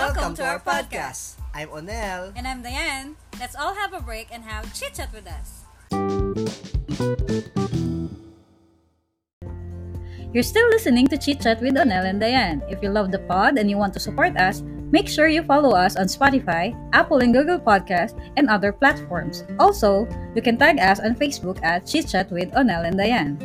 Welcome to our podcast. I'm Onel. And I'm Diane. Let's all have a break and have chit chat with us. You're still listening to Chit Chat with Onel and Diane. If you love the pod and you want to support us, make sure you follow us on Spotify, Apple and Google Podcast, and other platforms. Also, you can tag us on Facebook at Chit Chat with Onel and Diane.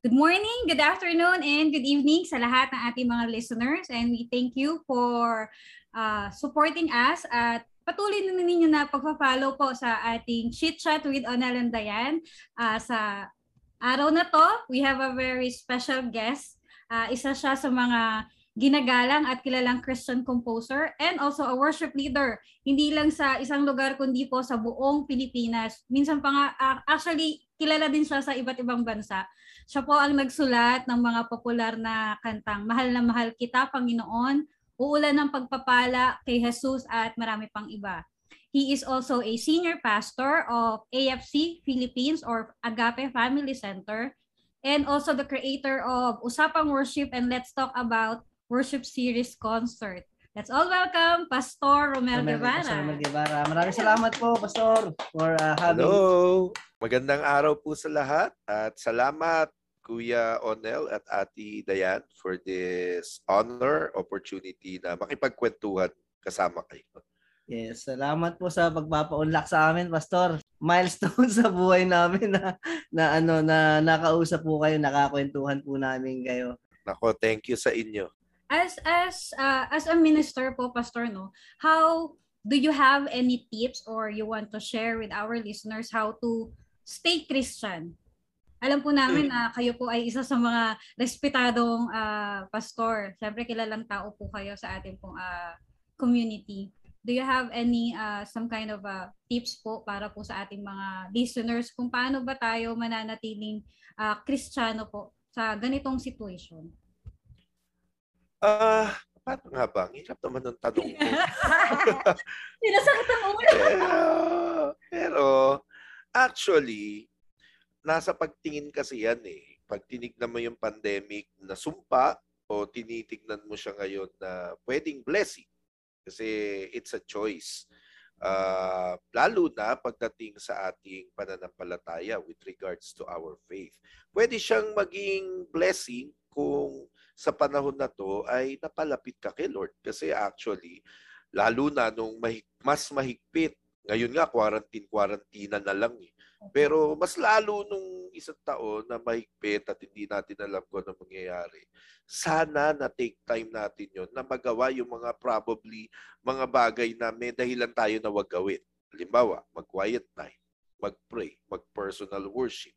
Good morning, good afternoon, and good evening sa lahat ng ating mga listeners. And we thank you for uh, supporting us at patuloy na ninyo na pagpa-follow po sa ating Chit Chat with Onel and Diane. Uh, sa araw na to, we have a very special guest. Uh, isa siya sa mga ginagalang at kilalang Christian composer and also a worship leader. Hindi lang sa isang lugar kundi po sa buong Pilipinas. Minsan pa nga, uh, actually, kilala din siya sa iba't ibang bansa. Siya po ang nagsulat ng mga popular na kantang Mahal na Mahal Kita, Panginoon, Uulan ng Pagpapala kay Jesus at marami pang iba. He is also a senior pastor of AFC Philippines or Agape Family Center and also the creator of Usapang Worship and Let's Talk About Worship Series Concert. Let's all welcome Pastor Romel Guevara. Pastor Romel Guevara. Maraming salamat po, Pastor, for uh, having... Hello! Magandang araw po sa lahat at salamat Kuya Onel at Ati Dayan for this honor, opportunity na makipagkwentuhan kasama kayo. Yes, salamat po sa pagpapa-unlock sa amin, Pastor. Milestone sa buhay namin na, na ano na nakausap po kayo, nakakwentuhan po namin kayo. Nako, thank you sa inyo. As as uh, as a minister po, Pastor, no, how do you have any tips or you want to share with our listeners how to stay Christian. Alam po namin na kayo po ay isa sa mga respetadong uh, pastor. Siyempre kilalang tao po kayo sa ating pong uh, community. Do you have any uh, some kind of uh, tips po para po sa ating mga listeners kung paano ba tayo mananatiling uh, Kristiyano po sa ganitong situation? Ah, uh, paano nga ba? Ang hirap naman ng tanong ko. Sinasakit ang ulo. pero, pero Actually, nasa pagtingin kasi yan eh. Pag tinignan mo yung pandemic na sumpa o tinitignan mo siya ngayon na pwedeng blessing. Kasi it's a choice. Uh, lalo na pagdating sa ating pananampalataya with regards to our faith. Pwede siyang maging blessing kung sa panahon na to ay napalapit ka kay Lord. Kasi actually, lalo na nung mas mahigpit ngayon nga, quarantine-quarantine na lang eh. Pero mas lalo nung isang taon na mahigpit at hindi natin alam kung ano mangyayari, sana na take time natin yon na magawa yung mga probably mga bagay na may dahilan tayo na wag gawin. Halimbawa, mag-quiet time, mag-pray, mag-personal worship.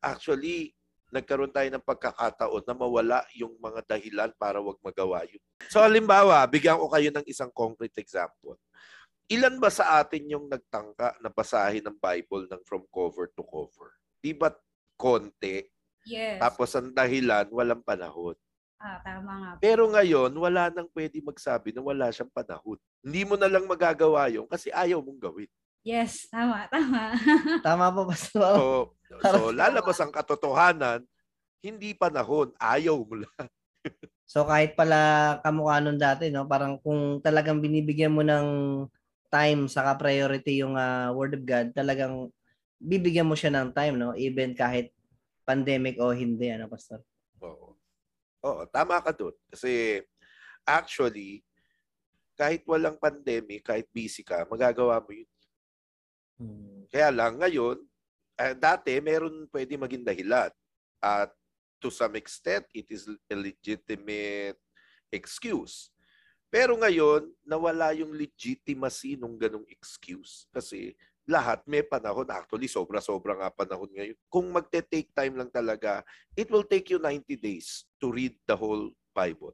Actually, nagkaroon tayo ng pagkakataon na mawala yung mga dahilan para wag magawa yun. So halimbawa, bigyan ko kayo ng isang concrete example ilan ba sa atin yung nagtangka na basahin ng Bible ng from cover to cover? Di ba konti? Yes. Tapos ang dahilan, walang panahon. Ah, tama nga. Pero ngayon, wala nang pwede magsabi na wala siyang panahon. Hindi mo na lang magagawa yun kasi ayaw mong gawin. Yes, tama, tama. tama po, Pastor. So, so lalabas ang katotohanan, hindi panahon, ayaw mo lang. so kahit pala kamukha nun dati, no? parang kung talagang binibigyan mo ng time saka priority yung uh, word of God, talagang bibigyan mo siya ng time, no? Even kahit pandemic o hindi, ano, Pastor? Oo. Oo, tama ka doon. Kasi actually, kahit walang pandemic, kahit busy ka, magagawa mo yun. Hmm. Kaya lang, ngayon, eh, dati, meron pwede maging dahilan. At to some extent, it is a legitimate excuse. Pero ngayon, nawala yung legitimacy nung ganong excuse. Kasi lahat may panahon. Actually, sobra-sobra nga panahon ngayon. Kung magte-take time lang talaga, it will take you 90 days to read the whole Bible.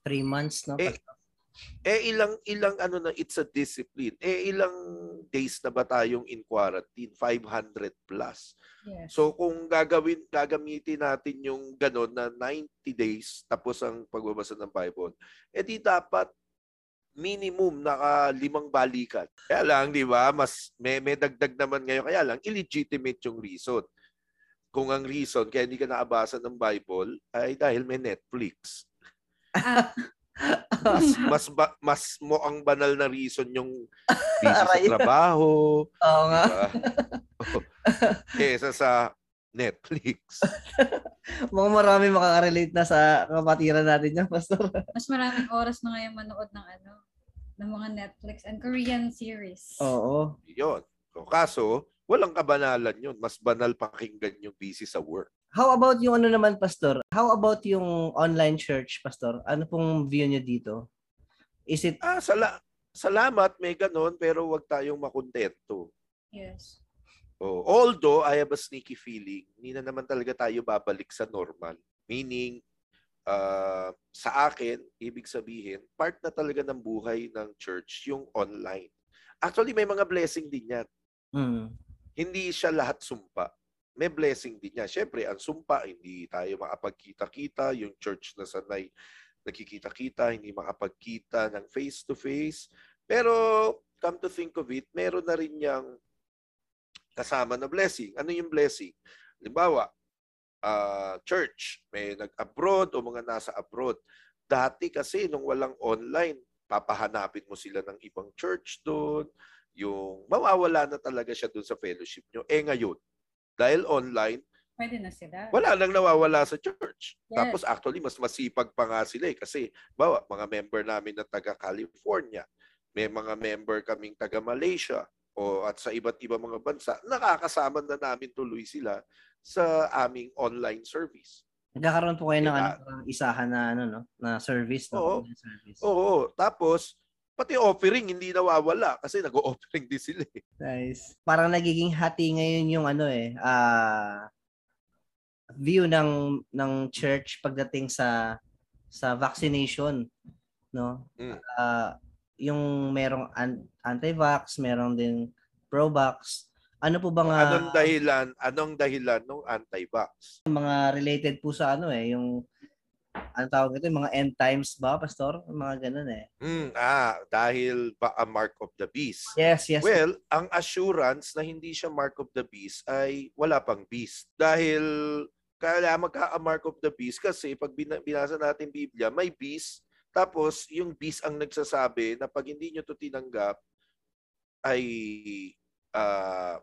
Three months, no? Eh, eh ilang ilang ano na it's a discipline. Eh ilang days na ba tayong in quarantine? 500 plus. Yes. So kung gagawin gagamitin natin yung ganon na 90 days tapos ang pagbabasa ng Bible, eh di dapat minimum naka limang balikan. Kaya lang, di ba, mas may, may dagdag naman ngayon. Kaya lang, illegitimate yung reason. kung ang reason kaya hindi ka nakabasa ng Bible ay dahil may Netflix. Ah, Mas mas ba, mas mo ang banal na reason yung busy sa trabaho, Oo nga. diba? Kesa sa Netflix. Mukhang marami makaka-relate na sa kapatiran natin yan, Pastor. mas maraming oras na ngayon manood ng ano, ng mga Netflix and Korean series. Oo. Yun. So, kaso, walang kabanalan yun. Mas banal pakinggan yung busy sa work. How about yung ano naman, Pastor? How about yung online church, Pastor? Ano pong view niyo dito? Is it, Ah, sala salamat, may ganun, pero wag tayong makontento. Yes. Oh, although I have a sneaky feeling, hindi na naman talaga tayo babalik sa normal. Meaning, ah, sa akin, ibig sabihin, part na talaga ng buhay ng church yung online. Actually, may mga blessing din yan. mm, Hindi siya lahat sumpa. May blessing din yan. Siyempre, ang sumpa, hindi tayo makapagkita-kita. Yung church na sanay nakikita-kita, hindi makapagkita ng face-to-face. Pero, come to think of it, meron na rin yung kasama na blessing. Ano yung blessing? Halimbawa, ah, church, may nag-abroad o mga nasa abroad. Dati kasi nung walang online, papahanapin mo sila ng ibang church doon. Yung mawawala na talaga siya doon sa fellowship nyo. Eh ngayon, dahil online, Pwede na sila. wala nang nawawala sa church. Yes. Tapos actually, mas masipag pa nga sila eh. Kasi, bawa, mga member namin na taga California, may mga member kaming taga Malaysia, o at sa iba't ibang mga bansa, nakakasama na namin tuloy sila sa aming online service. nagkakaroon po kayo ng Diba? ano, isahan na, ano, no? na service. No? Oo. Online service. Oo, tapos, pati offering, hindi nawawala kasi nag-offering din sila eh. Nice. Parang nagiging hati ngayon yung ano eh, ah view ng ng church pagdating sa sa vaccination, no? Mm. Ah, yung merong an- anti-vax, merong din pro-vax. Ano po bang ah, Anong dahilan, anong dahilan ng anti-vax? mga related po sa ano eh, yung ano tawag ito, mga end times ba, pastor? Mga ganun eh. Hmm, ah, dahil ba a mark of the beast? Yes, yes. Well, ang assurance na hindi siya mark of the beast ay wala pang beast. Dahil kaya magka-mark of the beast kasi pag bina- binasa natin Biblia, may beast. Tapos yung beast ang nagsasabi na pag hindi nyo to tinanggap ay ah,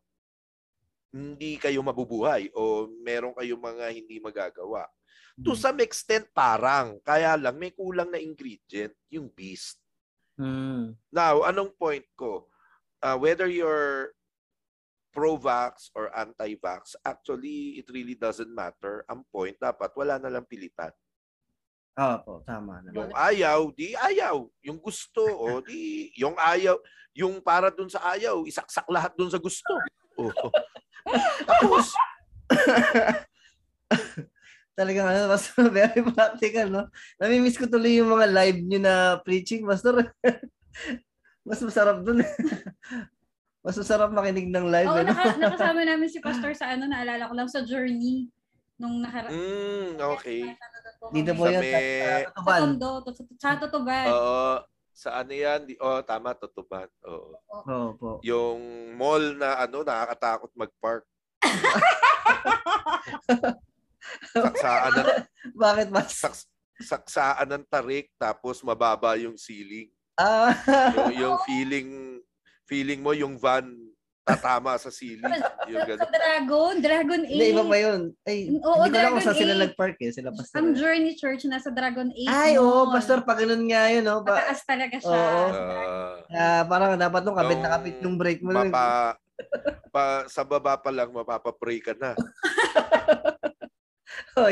hindi kayo mabubuhay o meron kayong mga hindi magagawa. To Hmm. some extent parang, kaya lang may kulang na ingredient, yung beast. Hmm. Now, anong point ko? Uh, whether you're pro-vax or anti-vax, actually, it really doesn't matter. Ang point, dapat wala na lang pilitan. Oo po, tama naman. Yung ayaw, di ayaw. Yung gusto, o di, yung ayaw, yung para dun sa ayaw, isaksak lahat dun sa gusto. Oh. Tapos, Talagang ano, pastor, very practical, no? Namimiss ko tuloy yung mga live nyo na preaching, pastor. Mas masarap dun. Mas masarap makinig ng live. Oo, eh, no? naka, nakasama namin si Pastor sa ano, naalala ko lang sa journey nung nakara... mm, okay. Dito po Sa yun, sa, sa Sa Tutuban. Tondo, to- sa Tutuban. Oo. sa ano yan? Di, oh, tama, tutuban. Oo. Oo po. Yung mall na ano, nakakatakot mag-park. Saksaan ng, Bakit mas? saks, saksaan ng tarik tapos mababa yung ceiling. Ah, Yung, yung feeling feeling mo yung van tatama sa ceiling. Yung sa. Dragon, Dragon 8. hindi, iba pa yun. Ay, Oo, hindi ko lang kung saan sila nag-park eh. Sila pastor. Ang Journey Church nasa Dragon 8. Ay, oo, Mall. pastor, pag ganun nga yun, no? Pa, Mataas talaga siya. Oo. Ah, ah, parang dapat nung kabit na kapit yung break mo. mapa, pa, sa baba pa lang mapapapray ka na. Oh,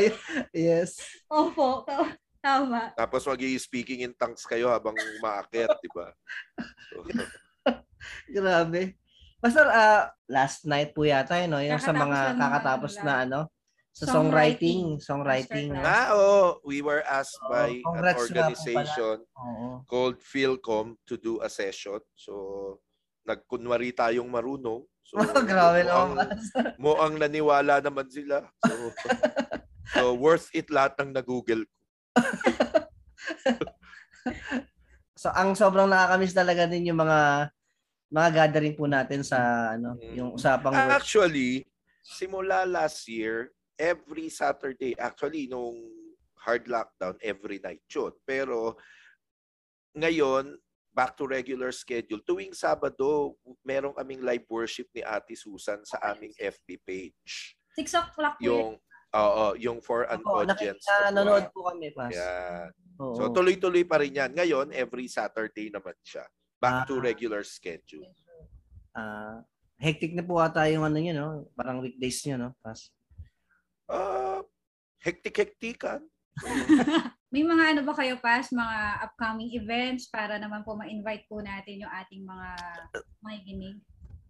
yes. Opo, ta- tama. Tapos mag speaking in tongues kayo habang umaakyat, di ba? So, Grabe. Pastor, ah, last night po yata yun, no? Yung sa mga kakatapos ano na lang. ano, sa Songwriting. songwriting, songwriting. Ah, oh, we were asked Oo, by an organization called Philcom to do a session. So, nagkunwari tayong marunong. So, Grabe mukhang- naman. mo ang naniwala naman sila. So, so worth it lahat ng na-google ko. So ang sobrang nakakamiss talaga din yung mga mga gathering po natin sa ano, Mm. yung usapang work. actually, simula last year, every Saturday, actually, nung hard lockdown, every night yun. Pero ngayon, back to regular schedule. Tuwing Sabado, meron kaming live worship ni Ate Susan sa aming FB page. 6 o'clock po Yung oo, yung for an Opo, audience. nakita, nanonood po kami, Pas. Yan. Oo. So tuloy-tuloy pa rin yan. Ngayon, every Saturday naman siya. Back to Ah. regular schedule. Ah, hectic na po ata yung ano nyo, no? Parang weekdays nyo, no? Pas. Ah, hektik-hektikan. May mga ano ba kayo pas, mga upcoming events para naman po ma-invite po natin yung ating mga makikinig?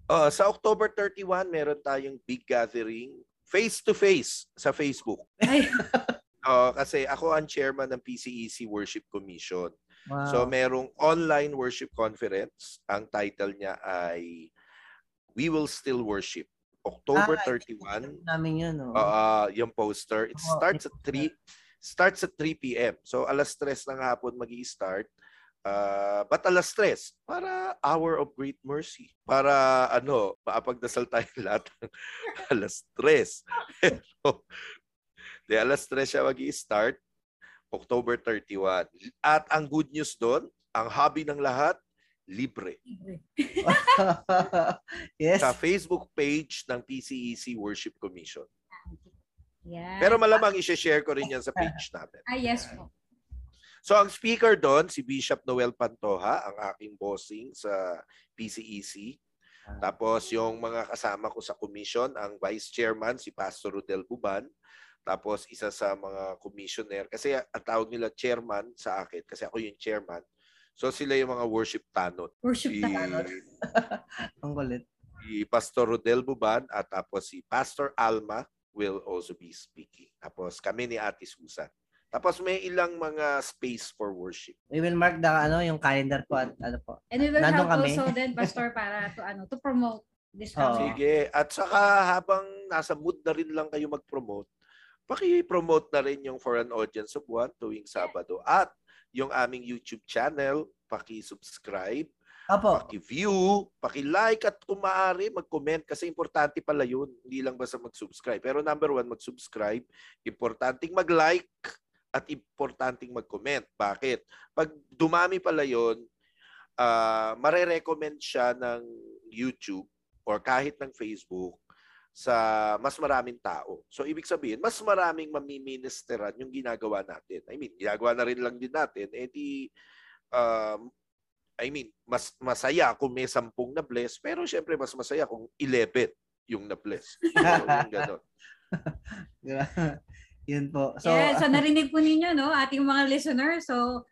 Ah, sa October 31, meron tayong big gathering face-to-face sa Facebook. Ay, Ah, kasi ako ang chairman ng PCEC Worship Commission. Wow. So merong online worship conference. Ang title niya ay We Will Still Worship. October Ah, 31. namin yun, no? Uh, yung poster. It Oo, starts at 3 starts at 3 p.m. So alas 3 ng hapon magi-start. Uh, but alas 3 para hour of great mercy. Para ano, maapagdasal tayo lahat ng alas 3. Pero de alas 3 siya magi-start. October 31. At ang good news doon, ang hobby ng lahat, libre. yes. Sa Facebook page ng PCEC Worship Commission. yeah. Pero malamang i-share ko rin yan sa page natin. ah, yes po. So ang speaker doon, si Bishop Noel Pantoja, ang aking bossing sa PCEC. Tapos yung mga kasama ko sa commission, ang vice chairman, si Pastor Rodel Buban. Tapos isa sa mga commissioner, kasi ang tawag nila chairman sa akin, kasi ako yung chairman. So sila yung mga worship tanod. Worship Si, na. Ang kulit. si Pastor Rodel Buban at tapos si Pastor Alma will also be speaking. Tapos kami ni Ate Susan. Tapos may ilang mga space for worship. We will mark the ano yung calendar po at ano po. And we will Nandun have kami. also then, Pastor, para to, ano, to promote this coming. Sige. At saka habang nasa mood na rin lang kayo mag-promote, paki-promote na rin yung For an Audience of One tuwing Sabado. At yung aming YouTube channel, paki-subscribe, Opo. paki-view, paki-like at kung maaari, mag-comment kasi importante pala yun. Hindi lang basta mag-subscribe. Pero number one, mag-subscribe. Importanteng mag-like at importanteng mag-comment. Bakit? Pag dumami pala yun, ah mare-recommend siya ng YouTube or kahit ng Facebook sa mas maraming tao. So, ibig sabihin, mas maraming mamiministeran yung ginagawa natin. I mean, ginagawa na rin lang din natin. Eh di, um, I mean, mas masaya kung may sampung na bless, pero syempre mas masaya kung 11 yung na bless. So, yung ganon. Yun po. So, yeah, so narinig po ninyo, no, ating mga listeners. So,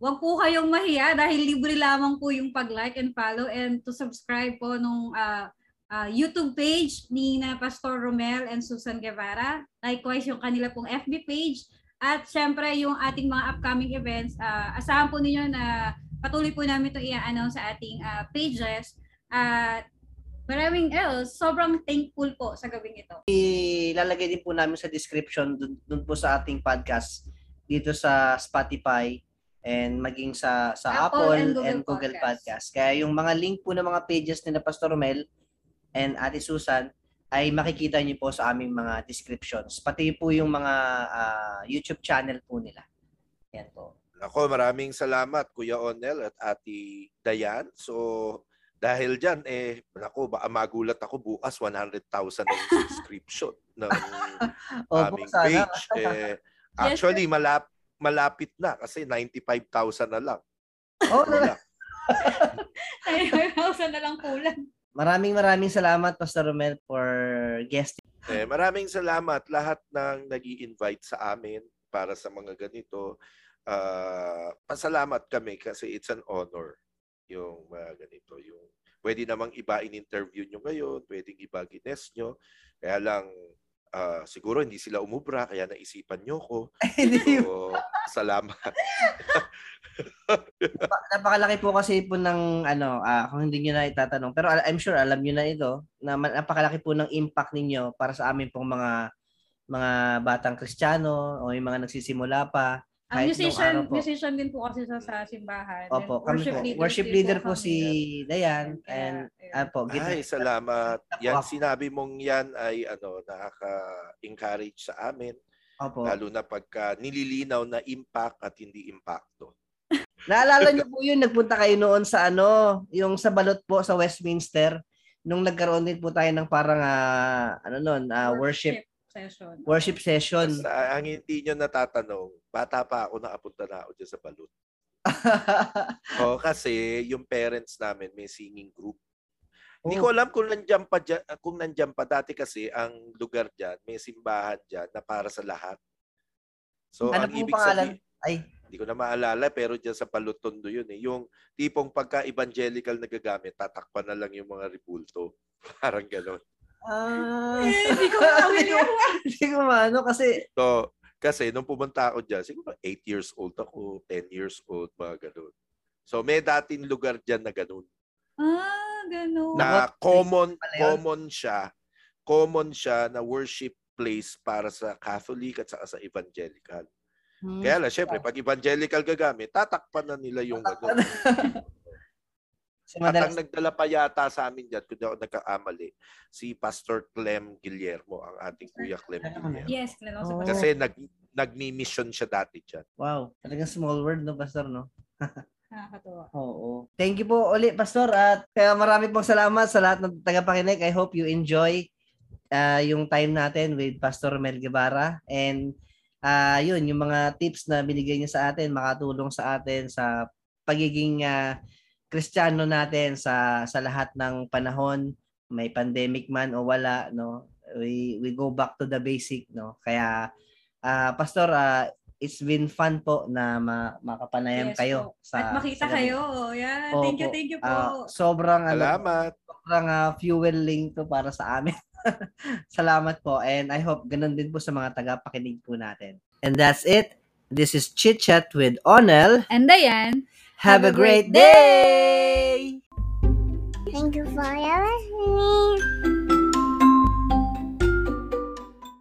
wag po kayong mahiya dahil libre lamang po yung pag-like and follow and to subscribe po nung ah, ah, YouTube page ni na Pastor Romel and Susan Guevara. Likewise, yung kanila pong FB page. At syempre, yung ating mga upcoming events, ah, asahan po ninyo na patuloy po namin ito i-announce sa ating ah, pages. At maraming else, sobrang thankful po sa gabing ito. ilalagay din po namin sa description dun, dun po sa ating podcast dito sa Spotify and maging sa sa Apple Apple, and and Google Google, Podcast. Podcast. Kaya yung mga link po ng mga pages ni na Pastor Romel and Ate Susan ay makikita niyo po sa aming mga descriptions. Pati po yung mga ah, YouTube channel po nila. Yan po. Ako, maraming salamat Kuya Onel at Ate Dayan. So, dahil dyan, eh, nako, baka magulat ako bukas 100,000 ang subscription ng aming sana. page. Eh, actually, malap, malapit na kasi 95,000 na lang. Oh, Wala. Ay, na lang kulang. maraming maraming salamat Pastor Romel for guesting. Eh, maraming salamat lahat ng nag invite sa amin para sa mga ganito. Ah, pasalamat kami kasi it's an honor yung mga ganito. Yung pwede namang iba in-interview nyo ngayon, pwedeng iba gines nyo. Kaya lang, ah, siguro hindi sila umubra, kaya naisipan nyo ko. So, salamat. Napa- napakalaki po kasi po ng ano, ah, kung hindi niyo na itatanong, pero I'm sure alam niyo na ito, na napakalaki po ng impact ninyo para sa amin pong mga mga batang Kristiyano o yung mga nagsisimula pa Ang musician, po. musician din po kasi sa, sa simbahan. Opo, kami po. leader Worship leader po kami. si Dayan and ayun. ah, po, Ay, salamat. Yan sinabi mong yan ay ano nakaka-encourage sa amin Opo. lalo na pagka nililinaw na impact at hindi impacto. Naalala niyo po yun, nagpunta kayo noon sa ano, yung sa balot po sa Westminster, nung nagkaroon din po tayo ng parang, ah, ano noon, ah, worship, session. worship session. Basta ang hindi nyo natatanong, bata pa ako nakapunta na ako dyan sa Balut. O kasi yung parents namin may singing group. Hindi Oh. ko alam kung nandiyan pa dyan, kung nandiyan pa dati kasi ang lugar diyan, may simbahan diyan na para sa lahat. So ano ang ibig pangalan? sabihin, Ay, hindi ko na maalala pero diyan sa Palutondo yun eh. Yung tipong pagka evangelical na gagamit, tatakpan na lang yung mga ribulto. Parang gano'n. Ah, Eh, Hindi ko familiar. hindi ko maano kasi, So, kasi nung pumunta ako dyan, siguro 8 years old ako, 10 years old, mga ganun. So, may dating lugar dyan na ganun. ah, gano'n. Na Nako, common, common siya, common siya na worship place para sa Catholic at saka sa Evangelical. hmm, Kaya lang, syempre, pag Evangelical gagamit, tatakpan na nila yung ano. si At ang madalas, nagdala pa yata sa amin dyan, kung di ako nagkakamali, si Pastor Clem Guillermo, ang ating Kuya Clem Guillermo. Yes, sa Oh. Kasi nag, nagmi-mission siya dati dyan. wow, talagang small world, no, Pastor, no? Nakakatuwa. Oo. Thank you po ulit, Pastor. At kaya marami pong salamat sa lahat ng tagapakinig. I hope you enjoy uh, yung time natin with Pastor Mel Guevara. And uh, yun, yung mga tips na binigay niya sa atin, makatulong sa atin sa pagiging uh, kristyano natin sa sa lahat ng panahon, may pandemic man o wala, no? We we go back to the basic, no? Kaya uh, Pastor, uh, it's been fun po na ma- makapanayam Yes kayo po. sa At makita sa kayo. Yeah. Thank you, thank you po. Ah, sobrang ano, Salamat. sobrang ah, fueling to para sa amin. Salamat po and I hope ganun din po sa mga tagapakinig po natin. And that's it. This is Chit Chat with Onel. And Dayan, Have, a great day! Thank you for listening.